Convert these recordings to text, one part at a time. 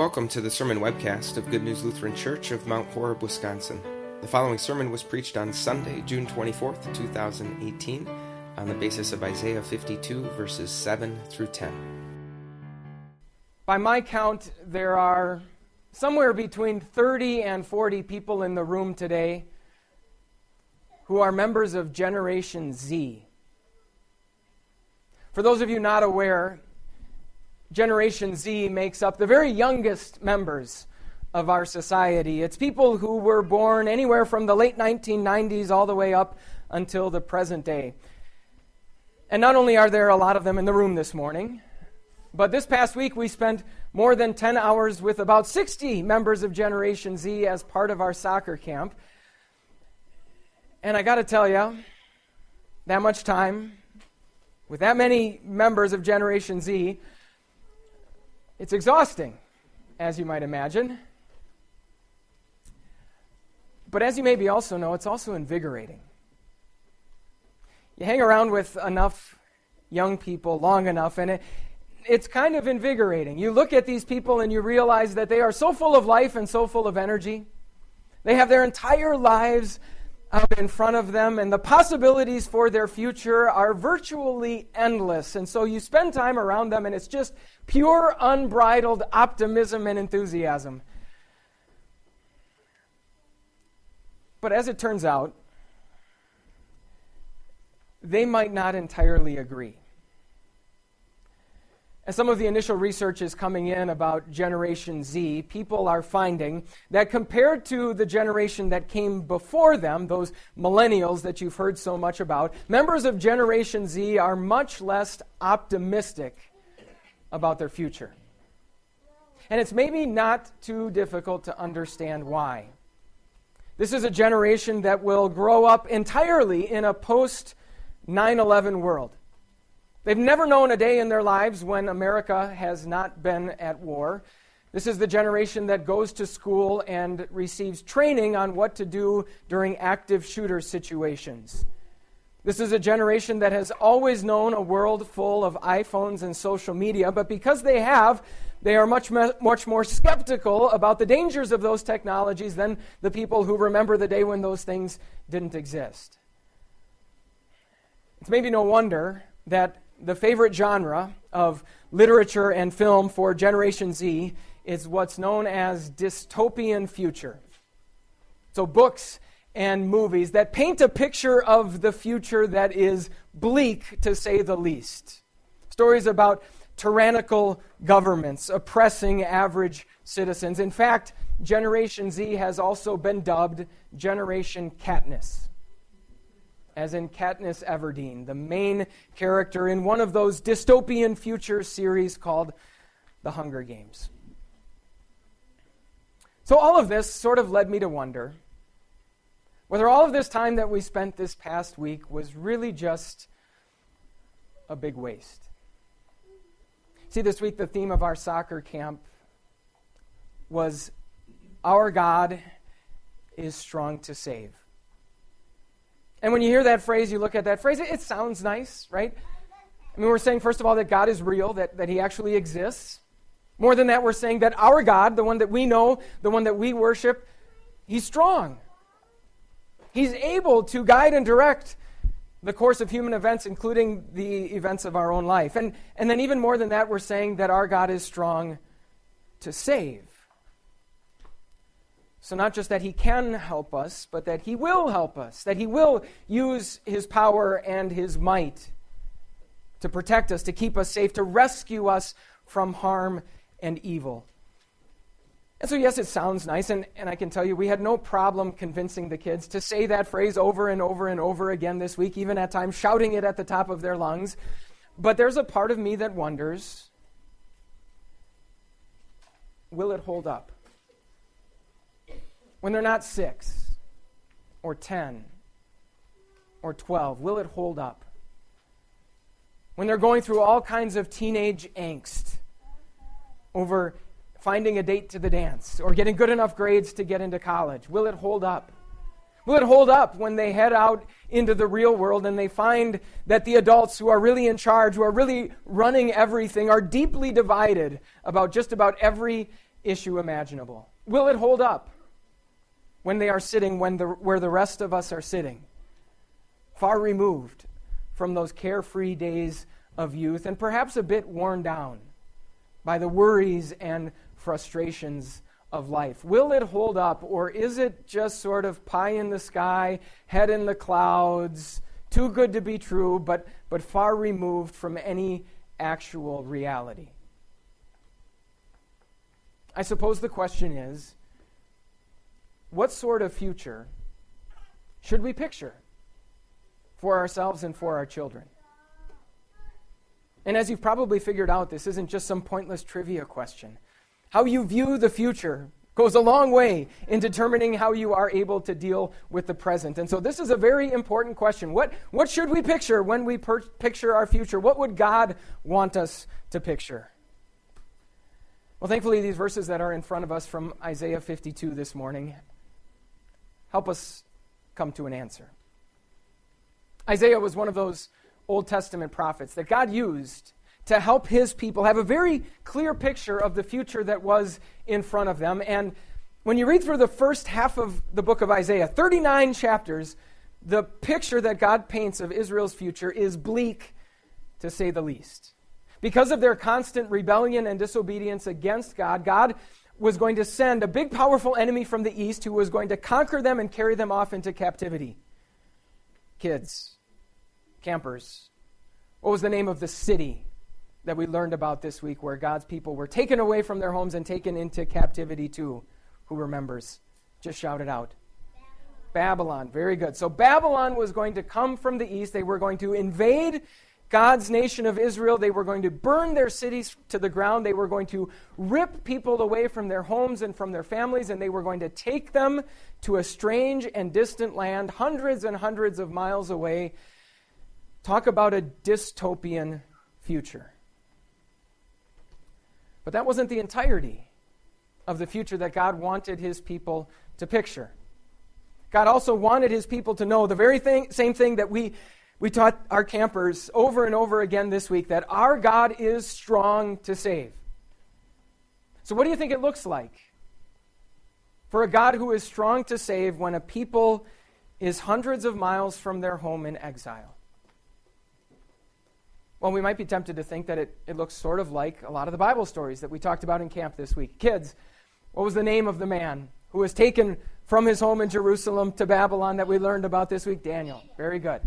Welcome to the sermon webcast of Good News Lutheran Church of Mount Horeb, Wisconsin. The following sermon was preached on Sunday, June 24th, 2018, on the basis of Isaiah 52, verses 7 through 10. By my count, there are somewhere between 30 and 40 people in the room today who are members of Generation Z. For those of you not aware, Generation Z makes up the very youngest members of our society. It's people who were born anywhere from the late 1990s all the way up until the present day. And not only are there a lot of them in the room this morning, but this past week we spent more than 10 hours with about 60 members of Generation Z as part of our soccer camp. And I got to tell you, that much time with that many members of Generation Z it's exhausting, as you might imagine. But as you maybe also know, it's also invigorating. You hang around with enough young people long enough, and it, it's kind of invigorating. You look at these people and you realize that they are so full of life and so full of energy. They have their entire lives out in front of them, and the possibilities for their future are virtually endless. And so you spend time around them, and it's just pure, unbridled optimism and enthusiasm. But as it turns out, they might not entirely agree. As some of the initial research is coming in about Generation Z, people are finding that compared to the generation that came before them, those millennials that you've heard so much about, members of Generation Z are much less optimistic about their future. And it's maybe not too difficult to understand why. This is a generation that will grow up entirely in a post 9 11 world. They've never known a day in their lives when America has not been at war. This is the generation that goes to school and receives training on what to do during active shooter situations. This is a generation that has always known a world full of iPhones and social media, but because they have, they are much, much more skeptical about the dangers of those technologies than the people who remember the day when those things didn't exist. It's maybe no wonder that the favorite genre of literature and film for Generation Z is what's known as dystopian future. So, books and movies that paint a picture of the future that is bleak, to say the least. Stories about tyrannical governments oppressing average citizens. In fact, Generation Z has also been dubbed Generation Katniss as in Katniss Everdeen, the main character in one of those dystopian future series called The Hunger Games. So, all of this sort of led me to wonder whether all of this time that we spent this past week was really just a big waste. See, this week the theme of our soccer camp was Our God is strong to save. And when you hear that phrase, you look at that phrase, it, sounds nice, right? I mean, we're saying, first of all, that God is real, that, that He actually exists. More than that, we're saying that our God, the one that we know, the one that we worship, He's strong. He's able to guide and direct the course of human events, including the events of our own life. And, and then, even more than that, we're saying that our God is strong to save. So, not just that He can help us, but that He will help us, that He will use His power and His might to protect us, to keep us safe, to rescue us from harm and evil. And so, yes, it sounds nice, and, and I can tell you we had no problem convincing the kids to say that phrase over and over and over again this week, even at times shouting it at the top of their lungs. But there's a part of me that wonders will it hold up? When they're not six or 10 or 12? Will it hold up? When they're going through all kinds of teenage angst over finding a date to the dance or getting good enough grades to get into college, will it hold up? Will it hold up when they head out into the real world and they find that the adults who are really in charge, who are really running everything, are deeply divided about just about every issue imaginable? Will it hold up when they are sitting when the, where the rest of us are sitting? Far removed from those carefree days of youth and perhaps a bit worn down by the worries and frustrations of life. Will it hold up, or is it just sort of pie in the sky, head in the clouds, too good to be true, but, but far removed from any actual reality? I suppose the question is what sort of future should we picture for ourselves and for our children? And as you've probably figured out, this isn't just some pointless trivia question. How you view the future goes a long way in determining how you are able to deal with the present. And so, this is a very important question. What, what should we picture when we per- picture our future? What would God want us to picture? Well, thankfully, these verses that are in front of us from Isaiah 52 this morning help us come to an answer. Isaiah was one of those Old Testament prophets that God used to help his people have a very clear picture of the future that was in front of them. And when you read through the first half of the book of Isaiah, 39 chapters, the picture that God paints of Israel's future is bleak, to say the least. Because of their constant rebellion and disobedience against God, God was going to send a big, powerful enemy from the east who was going to conquer them and carry them off into captivity. Kids, campers. What was the name of the city that we learned about this week where God's people were taken away from their homes and taken into captivity too? Who remembers? Just shout it out. Babylon. Babylon. Very good. So Babylon was going to come from the east. They were going to invade God's nation of Israel. They were going to burn their cities to the ground. They were going to rip people away from their homes and from their families, and they were going to take them to a strange and distant land, hundreds and hundreds of miles away, Talk about a dystopian future. But that wasn't the entirety of the future that God wanted his people to picture. God also wanted his people to know the very thing, same thing that we, we taught our campers over and over again this week that our God is strong to save. So, what do you think it looks like for a God who is strong to save when a people is hundreds of miles from their home in exile? Well, we might be tempted to think that it, it looks sort of like a lot of the Bible stories that we talked about in camp this week. Kids, what was the name of the man who was taken from his home in Jerusalem to Babylon that we learned about this week? Daniel. Very good.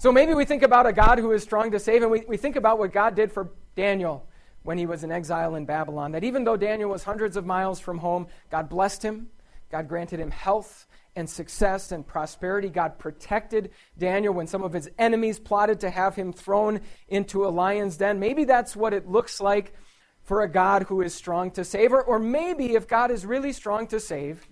So maybe we think about a God who is strong to save, and we, we think about what God did for Daniel when he was in exile in Babylon. That even though Daniel was hundreds of miles from home, God blessed him, God granted him health and success and prosperity. God protected Daniel when some of his enemies plotted to have him thrown into a lion's den. Maybe that's what it looks like for a God who is strong to save. Or, or maybe if God is really strong to save,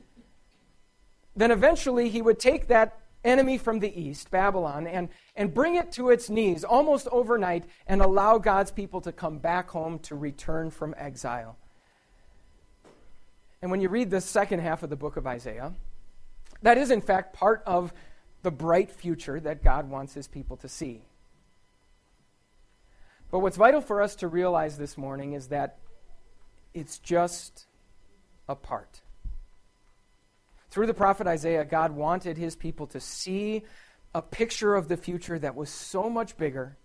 then eventually he would take that enemy from the east, Babylon, and, and bring it to its knees almost overnight and allow God's people to come back home to return from exile. And when you read the second half of the book of Isaiah, that is, in fact, part of the bright future that God wants his people to see. But what's vital for us to realize this morning is that it's just a part. Through the prophet Isaiah, God wanted his people to see a picture of the future that was so much bigger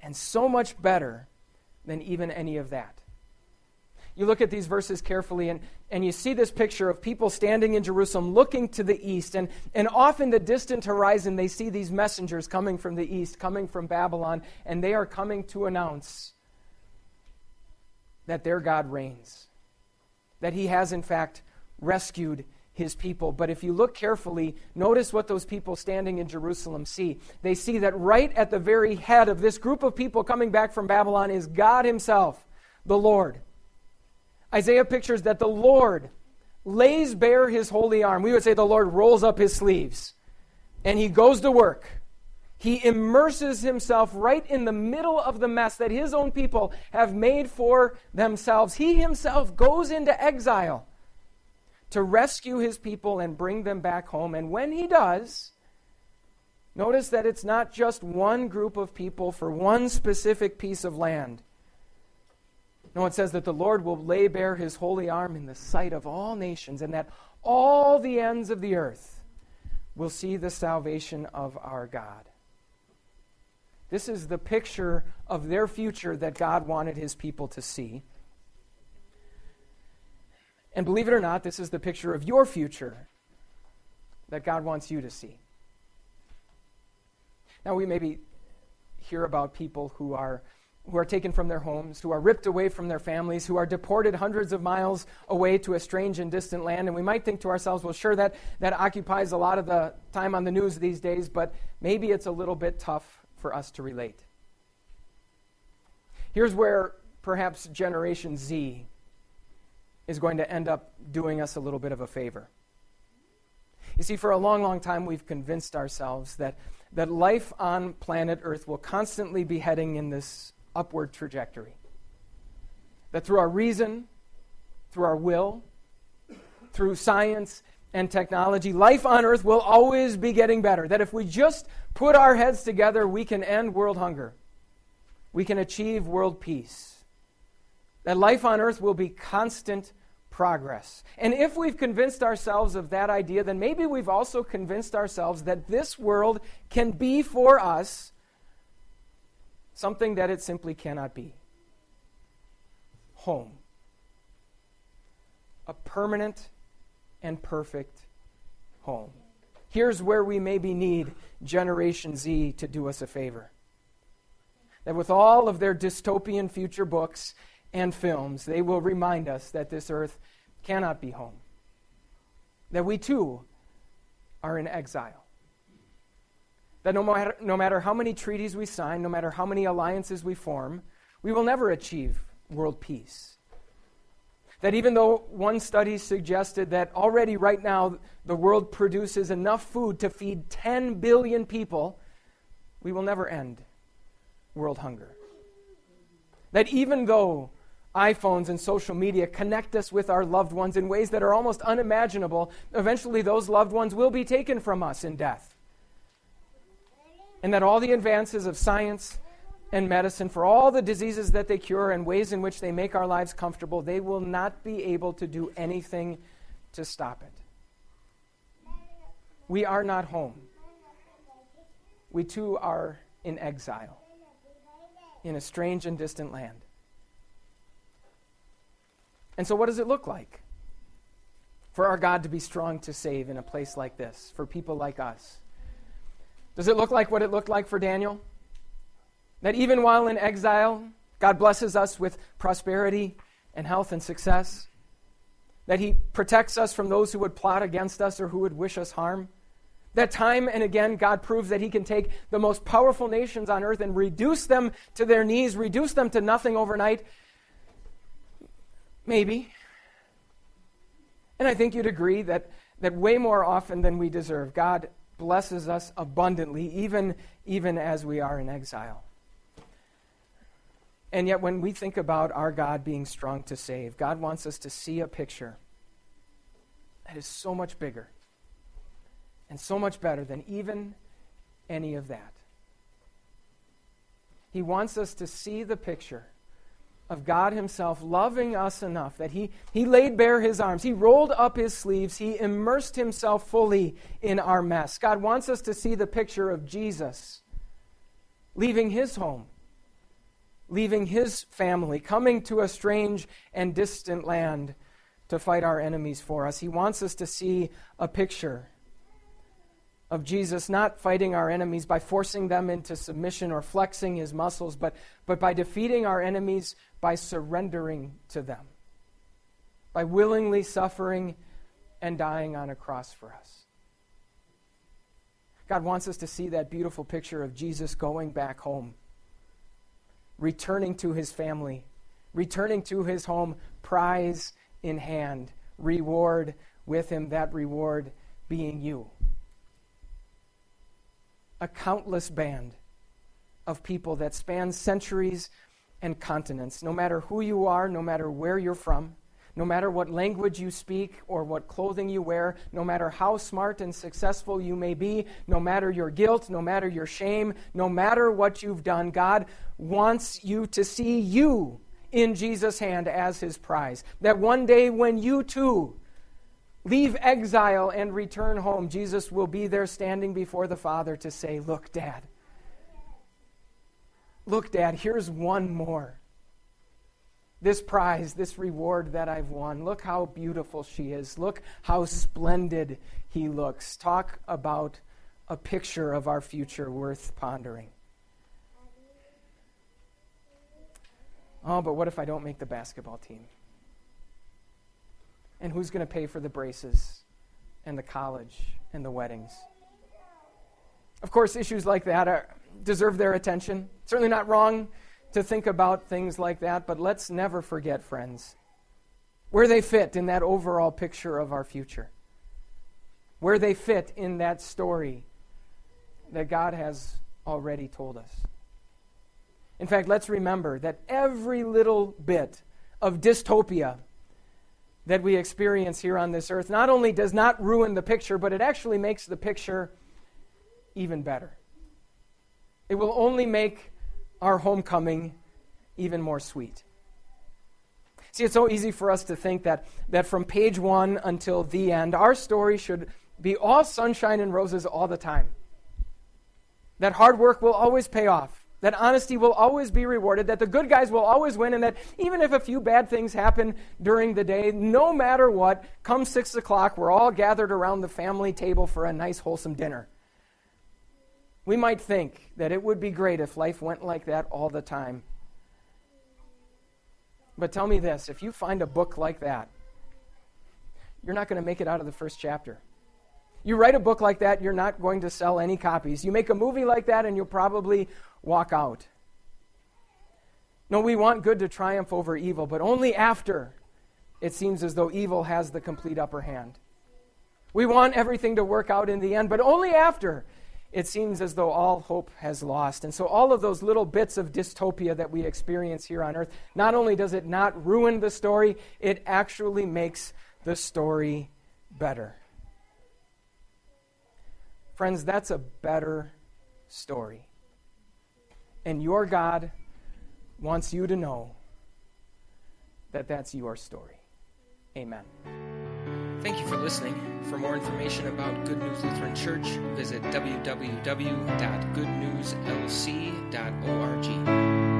and so much better than even any of that you look at these verses carefully and, and you see this picture of people standing in Jerusalem looking to the east. And, and off in the distant horizon, they see these messengers coming from the east, coming from Babylon, and they are coming to announce that their God reigns, that he has, in fact, rescued his people. But if you look carefully, notice what those people standing in Jerusalem see. They see that right at the very head of this group of people coming back from Babylon is God himself, the Lord. Isaiah pictures that the Lord lays bare his holy arm. We would say the Lord rolls up his sleeves and he goes to work. He immerses himself right in the middle of the mess that his own people have made for themselves. He himself goes into exile to rescue his people and bring them back home. And when he does, notice that it's not just one group of people for one specific piece of land No, it says that the Lord will lay bare his holy arm in the sight of all nations, and that all the ends of the earth will see the salvation of our God. This is the picture of their future that God wanted his people to see. And believe it or not, this is the picture of your future that God wants you to see. Now, we maybe hear about people who are who are taken from their homes, who are ripped away from their families, who are deported hundreds of miles away to a strange and distant land. And we might think to ourselves, well, sure, that, that occupies a lot of the time on the news these days, but maybe it's a little bit tough for us to relate. Here's where perhaps Generation Z is going to end up doing us a little bit of a favor. You see, for a long, long time, we've convinced ourselves that, that life on planet Earth will constantly be heading in this upward trajectory. That through our reason, through our will, through science and technology, life on earth will always be getting better. That if we just put our heads together, we can end world hunger. We can achieve world peace. That life on earth will be constant progress. And if we've convinced ourselves of that idea, then maybe we've also convinced ourselves that this world can be for us something that it simply cannot be home. A permanent and perfect home. Here's where we maybe need Generation Z to do us a favor. That with all of their dystopian future books and films, they will remind us that this earth cannot be home. That we too are in exile. That no matter, no matter how many treaties we sign, no matter how many alliances we form, we will never achieve world peace. That even though one study suggested that already right now the world produces enough food to feed 10 billion people, we will never end world hunger. That even though iPhones and social media connect us with our loved ones in ways that are almost unimaginable, eventually those loved ones will be taken from us in death and that all the advances of science and medicine for all the diseases that they cure and ways in which they make our lives comfortable, they will not be able to do anything to stop it. We are not home. We too are in exile in a strange and distant land. And so, what does it look like for our God to be strong to save in a place like this, for people like us? Does it look like what it looked like for Daniel? That even while in exile, God blesses us with prosperity and health and success? That He protects us from those who would plot against us or who would wish us harm? That time and again, God proves that He can take the most powerful nations on earth and reduce them to their knees, reduce them to nothing overnight? Maybe. And I think you'd agree that, that way more often than we deserve, God blesses us abundantly, even, even as we are in exile. And yet, when we think about our God being strong to save, God wants us to see a picture that is so much bigger and so much better than even any of that. He wants us to see the picture of God Himself loving us enough that he, he laid bare His arms, He rolled up His sleeves, He immersed Himself fully in our mess. God wants us to see the picture of Jesus leaving His home, leaving His family, coming to a strange and distant land to fight our enemies for us. He wants us to see a picture of Jesus not fighting our enemies by forcing them into submission or flexing his muscles, but, but by defeating our enemies by surrendering to them, by willingly suffering and dying on a cross for us. God wants us to see that beautiful picture of Jesus going back home, returning to his family, returning to his home, prize in hand, reward with him, that reward being you a countless band of people that spans centuries and continents. No matter who you are, no matter where you're from, no matter what language you speak or what clothing you wear, no matter how smart and successful you may be, no matter your guilt, no matter your shame, no matter what you've done, God wants you to see you in Jesus' hand as his prize. That one day when you too leave exile and return home, Jesus will be there standing before the Father to say, Look, Dad. Look, Dad, here's one more. This prize, this reward that I've won. Look how beautiful she is. Look how splendid he looks. Talk about a picture of our future worth pondering. Oh, but what if I don't make the basketball team? And who's going to pay for the braces and the college and the weddings? Of course, issues like that are, deserve their attention. Certainly not wrong to think about things like that, but let's never forget, friends, where they fit in that overall picture of our future, where they fit in that story that God has already told us. In fact, let's remember that every little bit of dystopia that we experience here on this earth not only does not ruin the picture, but it actually makes the picture even better. It will only make our homecoming even more sweet. See, it's so easy for us to think that, that from page one until the end, our story should be all sunshine and roses all the time. That hard work will always pay off that honesty will always be rewarded, that the good guys will always win, and that even if a few bad things happen during the day, no matter what, come six o'clock, we're all gathered around the family table for a nice, wholesome dinner. We might think that it would be great if life went like that all the time. But tell me this if you find a book like that, you're not going to make it out of the first chapter. You write a book like that, you're not going to sell any copies. You make a movie like that, and you'll probably walk out. No, we want good to triumph over evil, but only after it seems as though evil has the complete upper hand. We want everything to work out in the end, but only after it seems as though all hope has lost. And so, all of those little bits of dystopia that we experience here on earth, not only does it not ruin the story, it actually makes the story better. Friends, that's a better story. And your God wants you to know that that's your story. Amen. Thank you for listening. For more information about Good News Lutheran Church, visit www.goodnewslc.org.